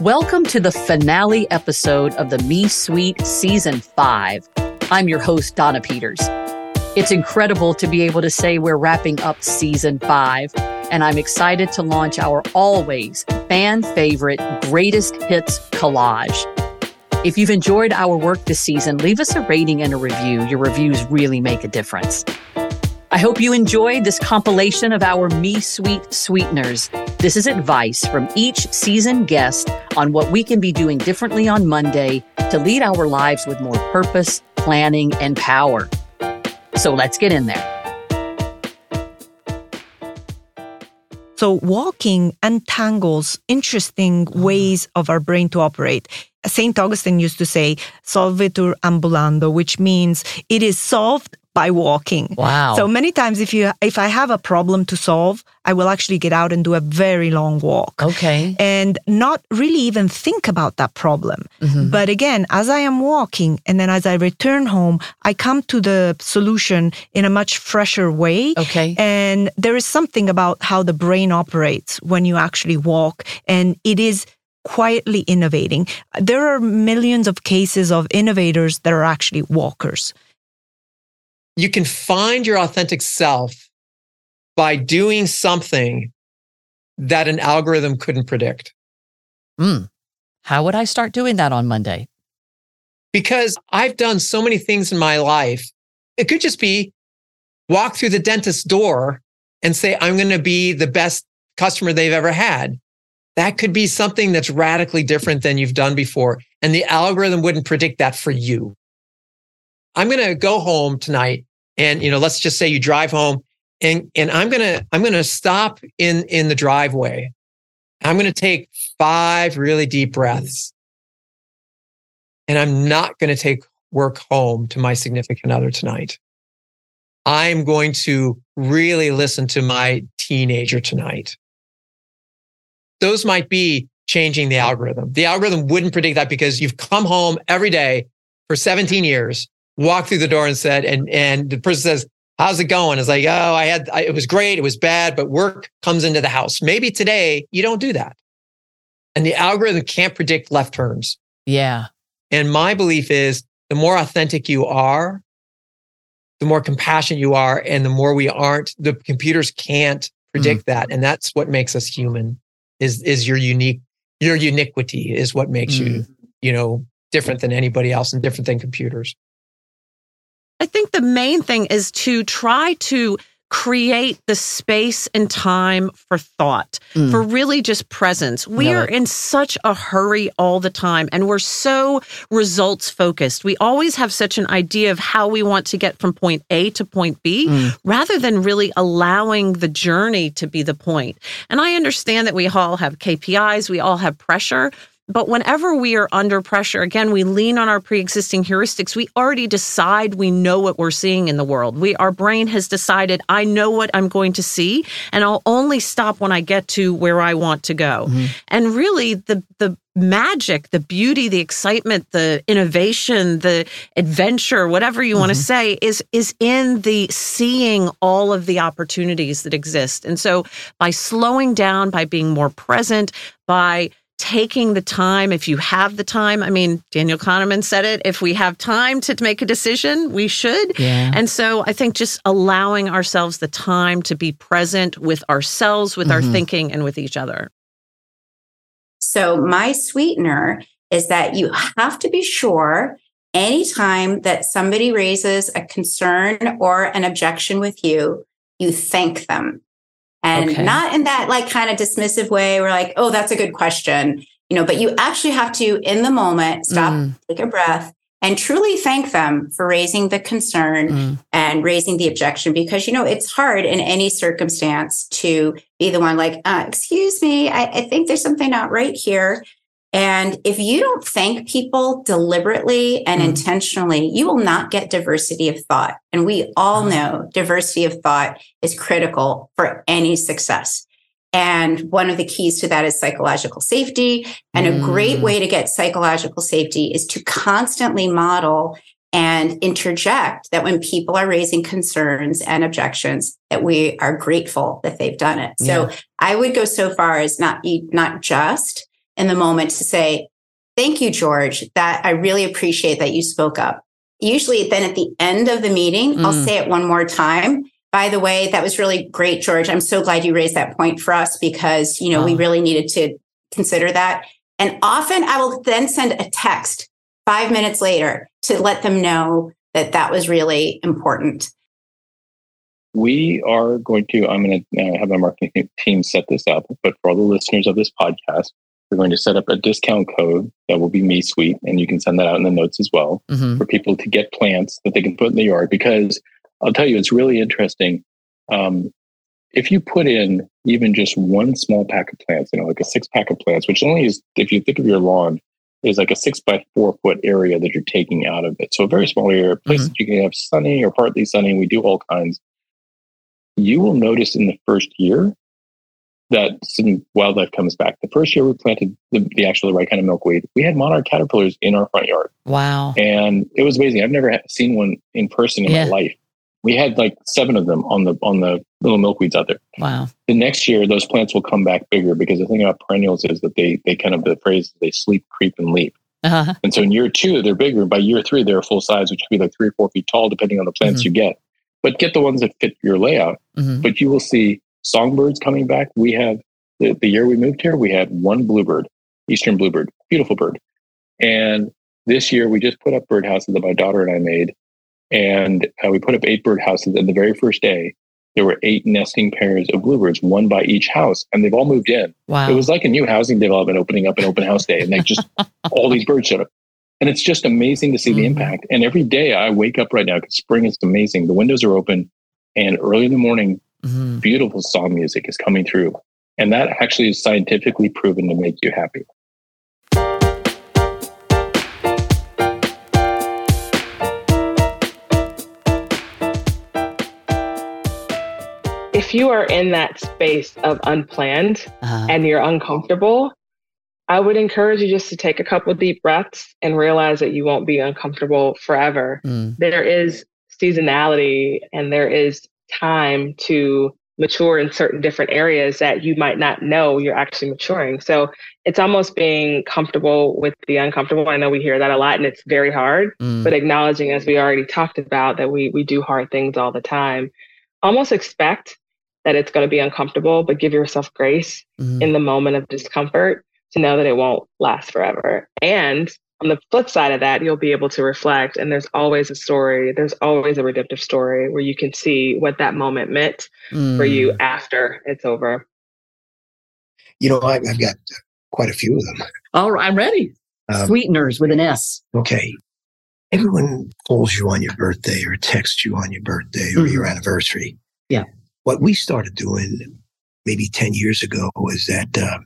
Welcome to the finale episode of the Me Suite Season 5. I'm your host, Donna Peters. It's incredible to be able to say we're wrapping up Season 5, and I'm excited to launch our always fan favorite greatest hits collage. If you've enjoyed our work this season, leave us a rating and a review. Your reviews really make a difference. I hope you enjoyed this compilation of our Me Suite Suiteners. This is advice from each season guest on what we can be doing differently on Monday to lead our lives with more purpose, planning, and power. So let's get in there. So walking untangles interesting ways of our brain to operate. St. Augustine used to say, solvitur ambulando, which means it is solved by walking. Wow. So many times if you if I have a problem to solve, I will actually get out and do a very long walk. Okay. And not really even think about that problem. Mm-hmm. But again, as I am walking and then as I return home, I come to the solution in a much fresher way. Okay. And there is something about how the brain operates when you actually walk and it is quietly innovating. There are millions of cases of innovators that are actually walkers you can find your authentic self by doing something that an algorithm couldn't predict. Mm. How would I start doing that on Monday? Because I've done so many things in my life. It could just be walk through the dentist's door and say, I'm going to be the best customer they've ever had. That could be something that's radically different than you've done before. And the algorithm wouldn't predict that for you. I'm going to go home tonight and you know let's just say you drive home and and i'm gonna i'm gonna stop in in the driveway i'm gonna take five really deep breaths and i'm not gonna take work home to my significant other tonight i'm going to really listen to my teenager tonight those might be changing the algorithm the algorithm wouldn't predict that because you've come home every day for 17 years walked through the door and said, and and the person says, "How's it going?" It's like, "Oh, I had I, it was great, it was bad, but work comes into the house." Maybe today you don't do that, and the algorithm can't predict left turns. Yeah. And my belief is the more authentic you are, the more compassionate you are, and the more we aren't. The computers can't predict mm. that, and that's what makes us human. Is is your unique your uniquity is what makes mm. you you know different than anybody else and different than computers. I think the main thing is to try to create the space and time for thought, mm. for really just presence. We are in such a hurry all the time and we're so results focused. We always have such an idea of how we want to get from point A to point B mm. rather than really allowing the journey to be the point. And I understand that we all have KPIs, we all have pressure. But whenever we are under pressure, again, we lean on our pre-existing heuristics. We already decide we know what we're seeing in the world. We our brain has decided I know what I'm going to see and I'll only stop when I get to where I want to go. Mm-hmm. And really the the magic, the beauty, the excitement, the innovation, the adventure, whatever you mm-hmm. want to say is is in the seeing all of the opportunities that exist. And so by slowing down, by being more present, by taking the time, if you have the time. I mean, Daniel Kahneman said it if we have time to make a decision, we should. Yeah. And so I think just allowing ourselves the time to be present with ourselves, with mm-hmm. our thinking, and with each other. So, my sweetener is that you have to be sure anytime that somebody raises a concern or an objection with you, you thank them and okay. not in that like kind of dismissive way where like oh that's a good question you know but you actually have to in the moment stop mm. take a breath and truly thank them for raising the concern mm. and raising the objection because you know it's hard in any circumstance to be the one like uh, excuse me I, I think there's something not right here and if you don't thank people deliberately and mm. intentionally, you will not get diversity of thought. And we all mm. know diversity of thought is critical for any success. And one of the keys to that is psychological safety. And mm. a great mm. way to get psychological safety is to constantly model and interject that when people are raising concerns and objections that we are grateful that they've done it. Yeah. So I would go so far as not be not just in the moment to say, Thank you, George. That I really appreciate that you spoke up. Usually, then at the end of the meeting, mm. I'll say it one more time. By the way, that was really great, George. I'm so glad you raised that point for us because, you know, oh. we really needed to consider that. And often I will then send a text five minutes later to let them know that that was really important. We are going to, I'm going to uh, have my marketing team set this up, but for all the listeners of this podcast, we're going to set up a discount code that will be me suite and you can send that out in the notes as well mm-hmm. for people to get plants that they can put in the yard because i'll tell you it's really interesting um, if you put in even just one small pack of plants you know like a six pack of plants which only is if you think of your lawn is like a six by four foot area that you're taking out of it so a very small area place mm-hmm. that you can have sunny or partly sunny we do all kinds you will notice in the first year that some wildlife comes back. The first year we planted the, the actual right kind of milkweed, we had monarch caterpillars in our front yard. Wow. And it was amazing. I've never seen one in person in yeah. my life. We had like seven of them on the on the little milkweeds out there. Wow. The next year those plants will come back bigger because the thing about perennials is that they they kind of the phrase they sleep, creep, and leap. Uh-huh. And so in year two, they're bigger. By year three, they're full size, which could be like three or four feet tall, depending on the plants mm-hmm. you get. But get the ones that fit your layout. Mm-hmm. But you will see songbirds coming back. We have the, the year we moved here, we had one bluebird, eastern bluebird, beautiful bird. And this year we just put up birdhouses that my daughter and I made. And uh, we put up eight birdhouses. And the very first day, there were eight nesting pairs of bluebirds, one by each house, and they've all moved in. Wow. It was like a new housing development opening up an open house day, and they just all these birds showed up. And it's just amazing to see mm-hmm. the impact. And every day I wake up right now because spring is amazing. The windows are open, and early in the morning, mm-hmm. beautiful song music is coming through. And that actually is scientifically proven to make you happy. If you are in that space of unplanned uh-huh. and you're uncomfortable, I would encourage you just to take a couple deep breaths and realize that you won't be uncomfortable forever. Mm. There is seasonality and there is time to mature in certain different areas that you might not know you're actually maturing. So it's almost being comfortable with the uncomfortable. I know we hear that a lot and it's very hard, mm. but acknowledging as we already talked about that we we do hard things all the time. Almost expect that it's going to be uncomfortable, but give yourself grace mm. in the moment of discomfort to know that it won't last forever. And on the flip side of that, you'll be able to reflect, and there's always a story. There's always a redemptive story where you can see what that moment meant mm. for you mm. after it's over. You know, I, have got quite a few of them. All right, I'm ready. Um, Sweeteners with an S. Okay. Everyone calls you on your birthday or texts you on your birthday or mm-hmm. your anniversary. Yeah. What we started doing maybe 10 years ago was that uh,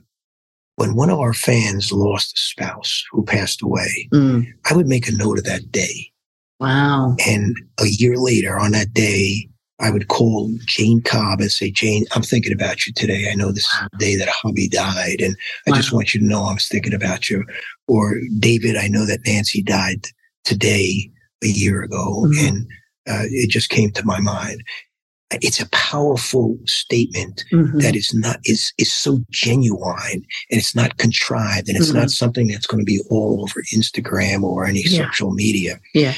when one of our fans lost a spouse who passed away, mm. I would make a note of that day. Wow. And a year later on that day, I would call Jane Cobb and say, Jane, I'm thinking about you today. I know this is the day that hubby died, and I wow. just want you to know I'm thinking about you. Or David, I know that Nancy died today a year ago, mm-hmm. and uh, it just came to my mind it's a powerful statement mm-hmm. that is not is is so genuine and it's not contrived and it's mm-hmm. not something that's going to be all over Instagram or any yeah. social media. Yeah.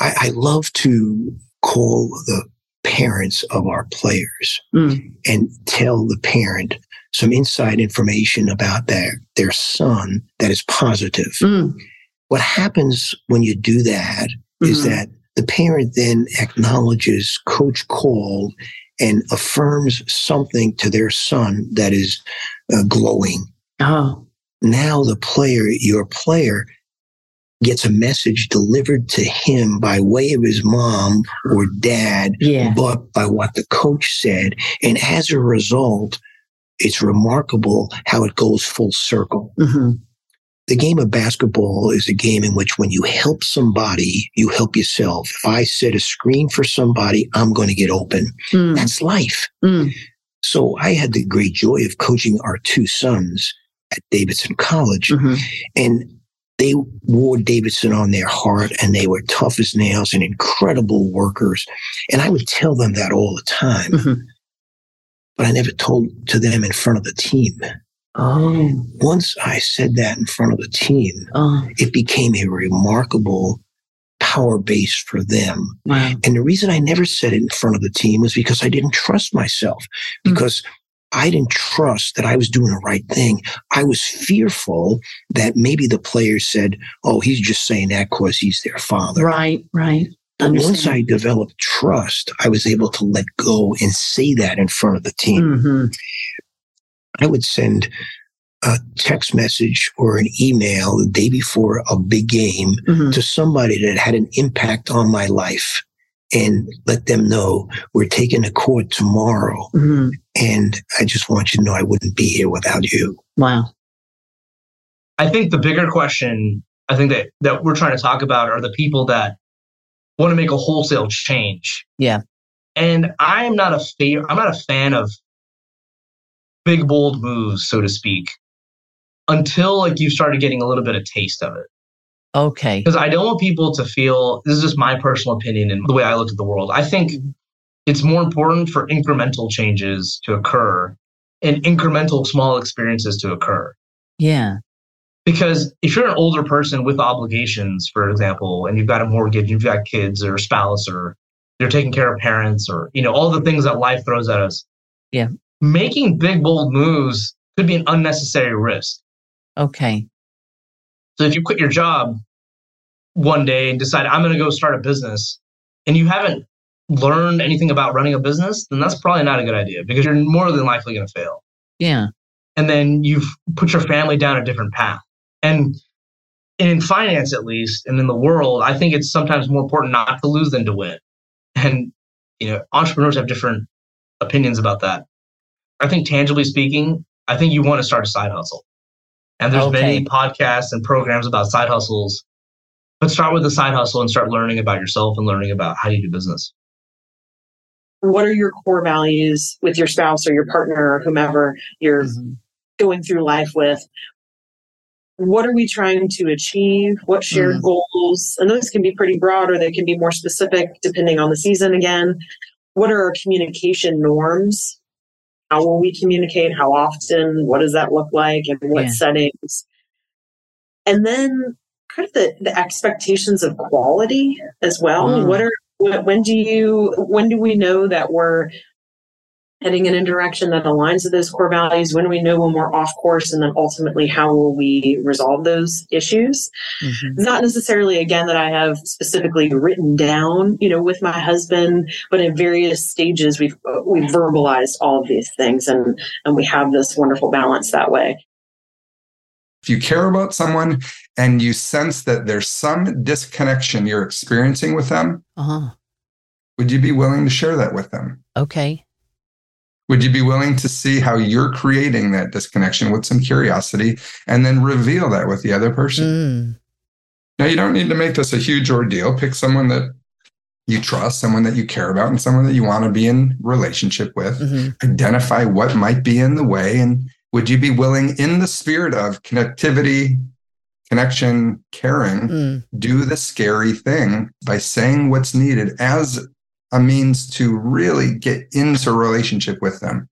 I, I, love to call the parents of our players mm. and tell the parent some inside information about their their son that is positive. Mm. What happens when you do that mm-hmm. is that the parent then acknowledges coach Call and affirms something to their son that is uh, glowing. Oh. Now the player, your player, gets a message delivered to him by way of his mom or dad, yeah. but by what the coach said. And as a result, it's remarkable how it goes full circle. Mm-hmm the game of basketball is a game in which when you help somebody, you help yourself. If I set a screen for somebody, I'm going to get open. Mm. That's life. Mm. So I had the great joy of coaching our two sons at Davidson College mm-hmm. and they wore Davidson on their heart and they were tough as nails and incredible workers. And I would tell them that all the time. Mm-hmm. But I never told to them in front of the team. Oh. Once I said that in front of the team, oh. it became a remarkable power base for them. Wow. And the reason I never said it in front of the team was because I didn't trust myself hmm. because mm. I didn't trust that I was doing the right thing. I was fearful that maybe the players said, Oh, he's just saying that because he's their father. Right, right. But once I developed trust, I was able to let go and say that in front of the team. Mm-hmm. I would send a text message or an email the day before a big game mm-hmm. to somebody that had an impact on my life and let them know we're taking a court tomorrow. Mm-hmm. And I just want you to know I wouldn't be here without you. Wow. I think the bigger question I think that, that we're trying to talk about are the people that want to make a wholesale change. Yeah. And I'm not a fa- I'm not a fan of big bold moves, so to speak, until like you started getting a little bit of taste of it. Okay. Because I don't want people to feel this is just my personal opinion and the way I look at the world. I think it's more important for incremental changes to occur and incremental small experiences to occur. Yeah. Because if you're an older person with obligations, for example, and you've got a mortgage, you've got kids or a spouse, or you're taking care of parents, or you know all the things that life throws at us. Yeah, making big bold moves could be an unnecessary risk. Okay. So if you quit your job one day and decide I'm going to go start a business, and you haven't learned anything about running a business, then that's probably not a good idea because you're more than likely going to fail. Yeah. And then you've put your family down a different path. And in finance, at least, and in the world, I think it's sometimes more important not to lose than to win. And, you know, entrepreneurs have different opinions about that. I think, tangibly speaking, I think you want to start a side hustle. And there's okay. many podcasts and programs about side hustles. But start with a side hustle and start learning about yourself and learning about how you do business. What are your core values with your spouse or your partner or whomever you're mm-hmm. going through life with? what are we trying to achieve? What shared mm. goals? And those can be pretty broad or they can be more specific depending on the season again. What are our communication norms? How will we communicate? How often? What does that look like? And what yeah. settings? And then kind of the, the expectations of quality as well. Mm. What are when do you when do we know that we're heading in a direction that aligns with those core values when we know when we're off course and then ultimately how will we resolve those issues mm-hmm. not necessarily again that i have specifically written down you know with my husband but in various stages we've we've verbalized all of these things and and we have this wonderful balance that way if you care about someone and you sense that there's some disconnection you're experiencing with them uh-huh. would you be willing to share that with them okay would you be willing to see how you're creating that disconnection with some curiosity and then reveal that with the other person? Mm. Now, you don't need to make this a huge ordeal. Pick someone that you trust, someone that you care about, and someone that you want to be in relationship with. Mm-hmm. Identify what might be in the way. And would you be willing, in the spirit of connectivity, connection, caring, mm. do the scary thing by saying what's needed as a means to really get into a relationship with them.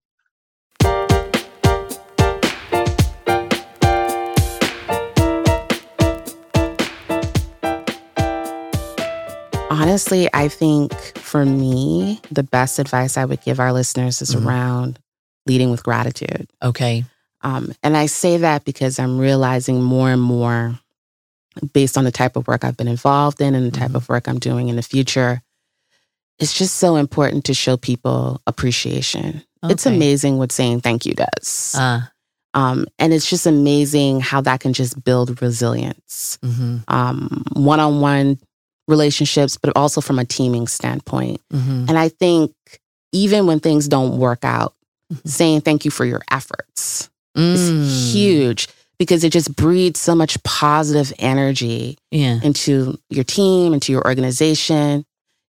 Honestly, I think for me, the best advice I would give our listeners is mm-hmm. around leading with gratitude. Okay. Um, and I say that because I'm realizing more and more, based on the type of work I've been involved in and the type mm-hmm. of work I'm doing in the future, it's just so important to show people appreciation. Okay. It's amazing what saying thank you does. Uh. Um, and it's just amazing how that can just build resilience, one on one relationships, but also from a teaming standpoint. Mm-hmm. And I think even when things don't work out, mm-hmm. saying thank you for your efforts mm. is huge because it just breeds so much positive energy yeah. into your team, into your organization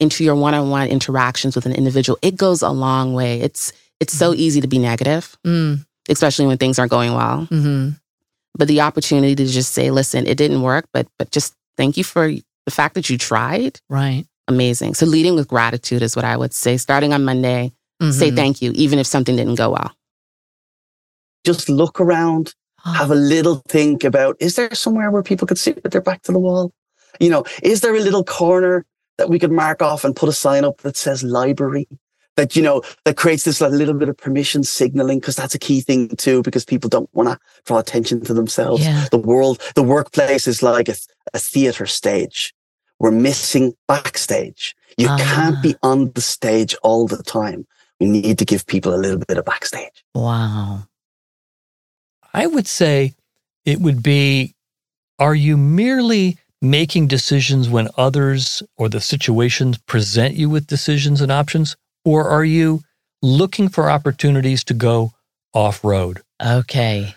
into your one-on-one interactions with an individual, it goes a long way. It's it's so mm-hmm. easy to be negative, mm. especially when things aren't going well. Mm-hmm. But the opportunity to just say, "Listen, it didn't work, but but just thank you for the fact that you tried." Right. Amazing. So leading with gratitude is what I would say. Starting on Monday, mm-hmm. say thank you, even if something didn't go well. just look around, have a little think about is there somewhere where people could sit with their back to the wall? You know, is there a little corner that we could mark off and put a sign up that says library? That, you know, that creates this like, little bit of permission signaling, because that's a key thing too, because people don't want to draw attention to themselves. Yeah. The world, the workplace is like a, a theater stage. We're missing backstage. You uh-huh. can't be on the stage all the time. We need to give people a little bit of backstage. Wow. I would say it would be are you merely making decisions when others or the situations present you with decisions and options? Or are you looking for opportunities to go off road? Okay.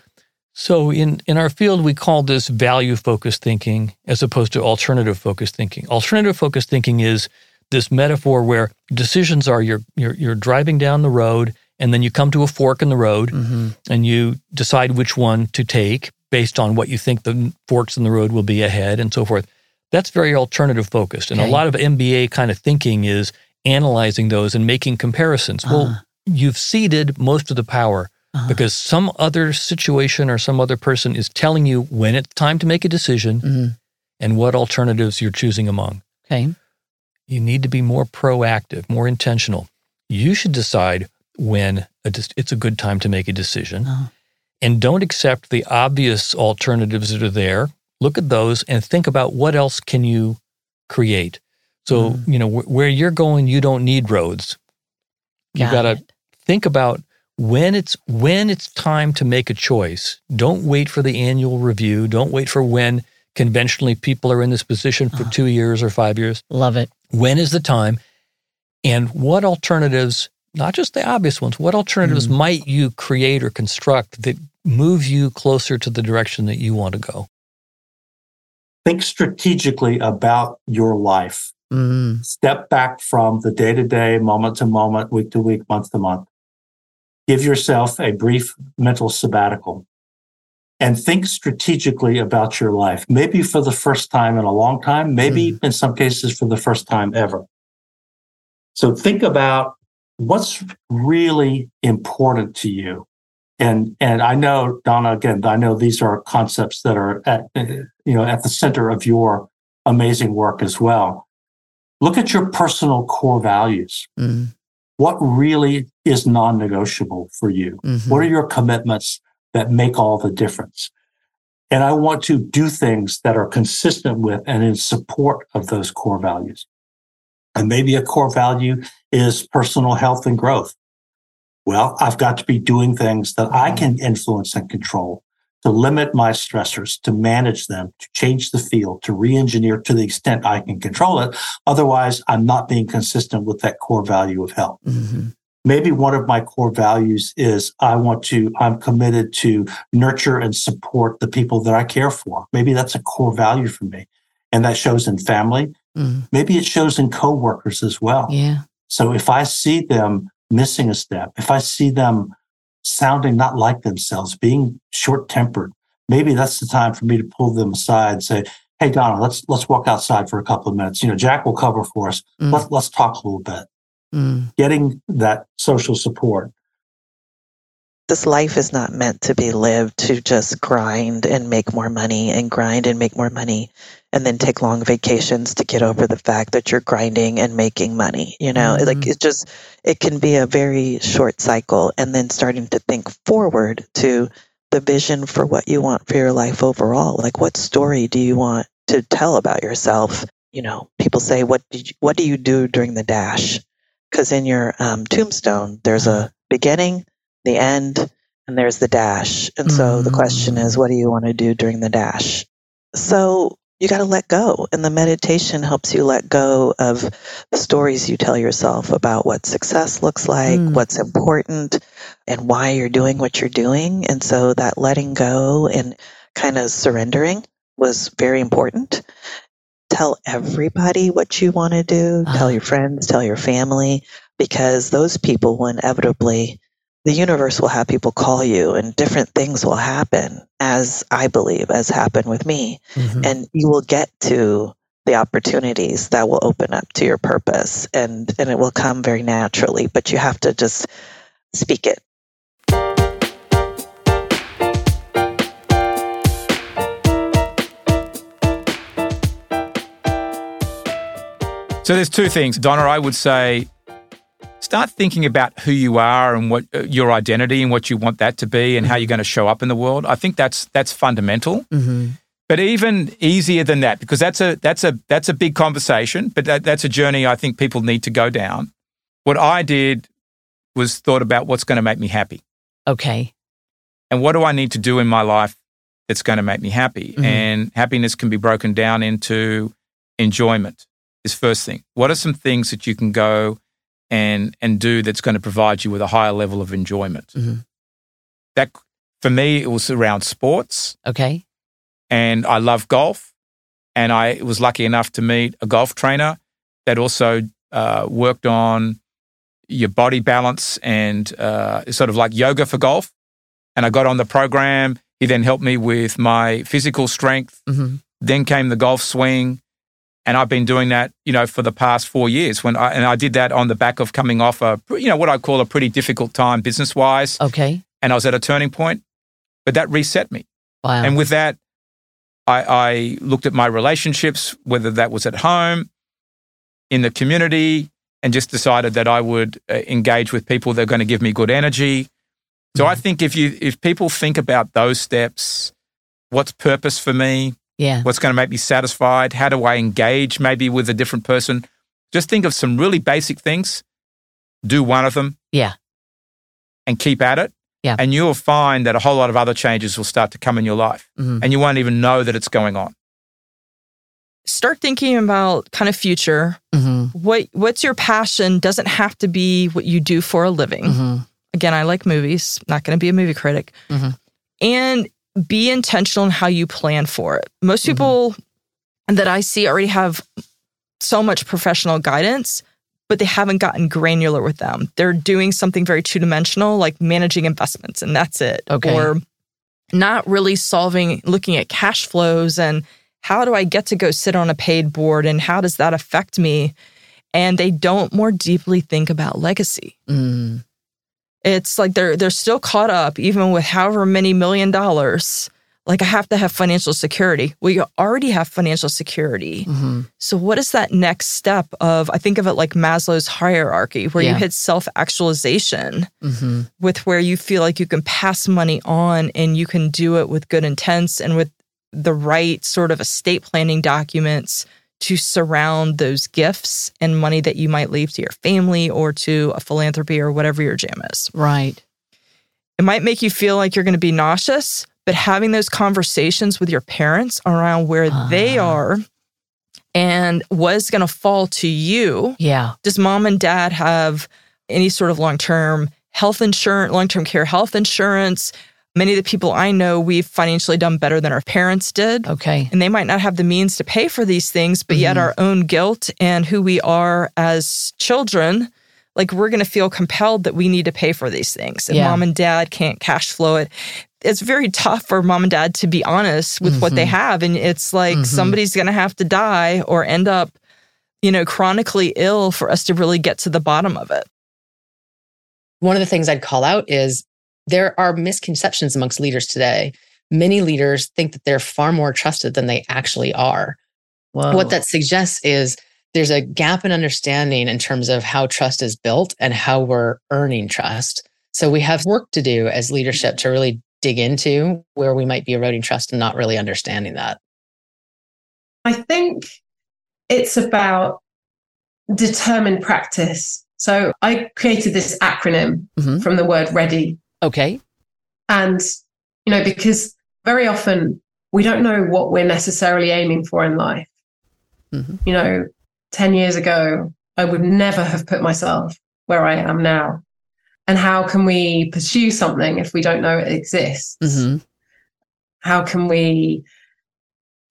So in, in our field, we call this value focused thinking as opposed to alternative focused thinking. Alternative focused thinking is this metaphor where decisions are you're, you're, you're driving down the road and then you come to a fork in the road mm-hmm. and you decide which one to take based on what you think the forks in the road will be ahead and so forth. That's very alternative focused. And okay. a lot of MBA kind of thinking is analyzing those and making comparisons. Uh-huh. Well, you've ceded most of the power uh-huh. because some other situation or some other person is telling you when it's time to make a decision mm-hmm. and what alternatives you're choosing among. Okay. You need to be more proactive, more intentional. You should decide when a, it's a good time to make a decision. Uh-huh and don't accept the obvious alternatives that are there. Look at those and think about what else can you create. So, mm. you know, wh- where you're going, you don't need roads. You got to think about when it's when it's time to make a choice. Don't wait for the annual review. Don't wait for when conventionally people are in this position for uh 2 years or 5 years. Love it. When is the time? And what alternatives, not just the obvious ones, what alternatives mm. might you create or construct that move you closer to the direction that you want to go? Think strategically about your life. Mm. Step back from the day to day, moment to moment, week to week, month to month. Give yourself a brief mental sabbatical and think strategically about your life. Maybe for the first time in a long time, maybe mm. in some cases for the first time ever. So think about what's really important to you and and I know Donna again. I know these are concepts that are at you know at the center of your amazing work as well. Look at your personal core values. Mm. What really is non-negotiable for you? Mm-hmm. What are your commitments that make all the difference? And I want to do things that are consistent with and in support of those core values. And maybe a core value is personal health and growth. Well, I've got to be doing things that I can influence and control to limit my stressors, to manage them, to change the field, to re-engineer to the extent I can control it. Otherwise, I'm not being consistent with that core value of health. Mm-hmm. Maybe one of my core values is I want to, I'm committed to nurture and support the people that I care for. Maybe that's a core value for me. And that shows in family. Mm-hmm. Maybe it shows in coworkers as well. Yeah. So if I see them missing a step, if I see them sounding not like themselves, being short tempered, maybe that's the time for me to pull them aside and say, Hey, Donna, let's, let's walk outside for a couple of minutes. You know, Jack will cover for us. Mm. Let's, let's talk a little bit. Mm. Getting that social support this life is not meant to be lived to just grind and make more money and grind and make more money and then take long vacations to get over the fact that you're grinding and making money you know? Mm-hmm. like it just it can be a very short cycle and then starting to think forward to the vision for what you want for your life overall. Like what story do you want to tell about yourself? You know people say what did you, what do you do during the dash? Because in your um, tombstone there's a beginning the end and there's the dash. And so the question is, what do you want to do during the dash? So you got to let go. And the meditation helps you let go of the stories you tell yourself about what success looks like, mm. what's important, and why you're doing what you're doing. And so that letting go and kind of surrendering was very important. Tell everybody what you want to do, tell your friends, tell your family, because those people will inevitably the universe will have people call you and different things will happen as I believe as happened with me. Mm-hmm. And you will get to the opportunities that will open up to your purpose and, and it will come very naturally, but you have to just speak it. So there's two things. Donna, I would say start thinking about who you are and what uh, your identity and what you want that to be and how you're going to show up in the world. I think that's that's fundamental. Mm-hmm. But even easier than that, because that's a that's a that's a big conversation. But that, that's a journey I think people need to go down. What I did was thought about what's going to make me happy. Okay. And what do I need to do in my life that's going to make me happy? Mhm. And happiness can be broken down into enjoyment. Is first thing. What are some things that you can go and and do that's going to provide you with a higher level of enjoyment? Mhm. That for me, it was around sports. Okay. And I love golf. And I was lucky enough to meet a golf trainer that also uh, worked on your body balance and uh, sort of like yoga for golf. And I got on the program. He then helped me with my physical strength. Mm-hmm. Then came the golf swing. And I've been doing that, you know, for the past four years. When I, and I did that on the back of coming off a, you know, what I call a pretty difficult time business wise. Okay. And I was at a turning point, but that reset me. Wow. And with that, I, I looked at my relationships, whether that was at home, in the community, and just decided that I would uh, engage with people that are going to give me good energy. So I think if you if people think about those steps, what's purpose for me? Yeah. What's going to make me satisfied? How do I engage maybe with a different person? Just think of some really basic things. Do one of them Yeah. and keep at it. Yeah. And you'll find that a whole lot of other changes will start to come in your life. Mhm. And you won't even know that it's going on. Start thinking about kind of future. Mm-hmm. What what's your passion doesn't have to be what you do for a living. Mm-hmm. Again, I like movies. Not going to be a movie critic. Mhm. And be intentional in how you plan for it. Most Mm-hmm. people that I see already have so much professional guidance, but they haven't gotten granular with them. They're doing something very two dimensional, like managing investments, and that's it. Okay. Or not really solving, looking at cash flows and how do I get to go sit on a paid board and how does that affect me? And they don't more deeply think about legacy. Mm. It's like they're they're still caught up, even with however many million dollars. Like I have to have financial security. Well, you already have financial security. Mm-hmm. So what is that next step of? I think of it like Maslow's hierarchy, where Yeah. you hit self actualization Mm-hmm. with where you feel like you can pass money on and you can do it with good intents and with the right sort of estate planning documents to surround those gifts and money that you might leave to your family or to a philanthropy or whatever your jam is. Right. It might make you feel like you're going to be nauseous, but having those conversations with your parents around where they Ah. are and what's going to fall to you. Yeah. Does mom and dad have any sort of long term health insurance, long term care health insurance? Many of the people I know, we've financially done better than our parents did. Okay. And they might not have the means to pay for these things, but yet Mhm. our own guilt and who we are as children, like we're going to feel compelled that we need to pay for these things. And Yeah. mom and dad can't cash flow it. It's very tough for mom and dad to be honest with what they Mhm. have. And it's like Mhm. somebody's going to have to die or end up, you know, chronically ill for us to really get to the bottom of it. One of the things I'd call out is there are misconceptions amongst leaders today. Many leaders think that they're far more trusted than they actually are. Whoa. What that suggests is there's a gap in understanding in terms of how trust is built and how we're earning trust. So we have work to do as leadership to really dig into where we might be eroding trust and not really understanding that. I think it's about determined practice. So I created this acronym Mhm. from the word ready. Okay. And, you know, because very often we don't know what we're necessarily aiming for in life. Mhm. You know, 10 years ago, I would never have put myself where I am now. And how can we pursue something if we don't know it exists? Mm-hmm. How can we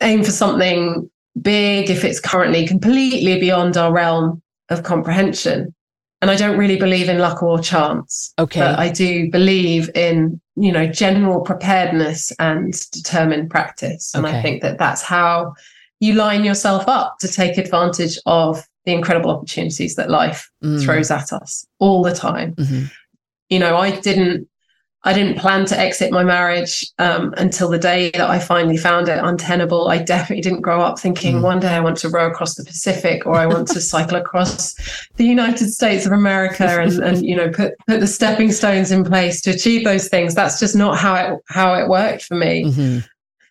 aim for something big if it's currently completely beyond our realm of comprehension? And I don't really believe in luck or chance. Okay. But I do believe in, you know, general preparedness and determined practice. And Okay. I think that that's how you line yourself up to take advantage of the incredible opportunities that life Mm. throws at us all the time. Mhm. You know, I didn't I didn't plan to exit my marriage um, until the day that I finally found it untenable. I definitely didn't grow up thinking mm. one day I want to row across the Pacific or I want to cycle across the United States of America and, and you know put put the stepping stones in place to achieve those things. That's just not how it how it worked for me. Mm-hmm.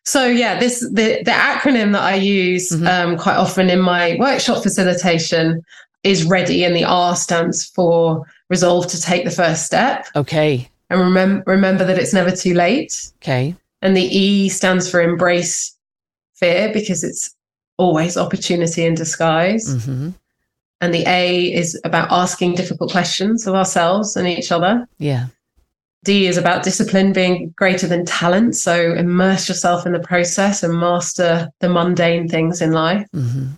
So yeah, this the the acronym that I use mm-hmm. um, quite often in my workshop facilitation is ready, and the R stands for resolve to take the first step. Okay. And remember remember that it's never too late. Okay. And the E stands for embrace fear because it's always opportunity in disguise. Mm-hmm. And the A is about asking difficult questions of ourselves and each other. Yeah. D is about discipline being greater than talent. So immerse yourself in the process and master the mundane things in life. Mm-hmm.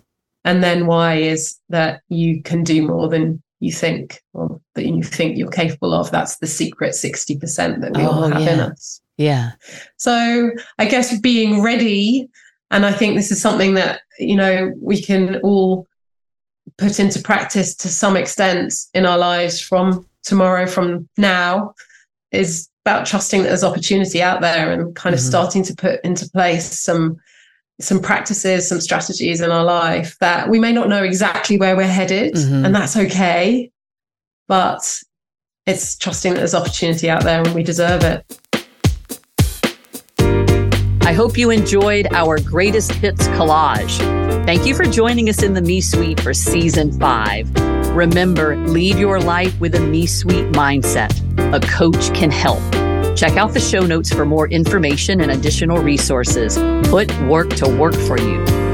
And then Y is that you can do more than you think or that you think you're capable of. That's the secret 60% that we oh, all have yeah. in us. Yeah. So I guess being ready, and I think this is something that, you know, we can all put into practice to some extent in our lives from tomorrow, from now is about trusting that there's opportunity out there and kind of mm-hmm. starting to put into place some some practices, some strategies in our life that we may not know exactly where we're headed, mm-hmm. and that's okay. But it's trusting that there's opportunity out there and we deserve it. I hope you enjoyed our greatest hits collage. Thank you for joining us in the Me Suite for season five. Remember, lead your life with a Me Suite mindset. A coach can help. Check out the show notes for more information and additional resources. Put work to work for you.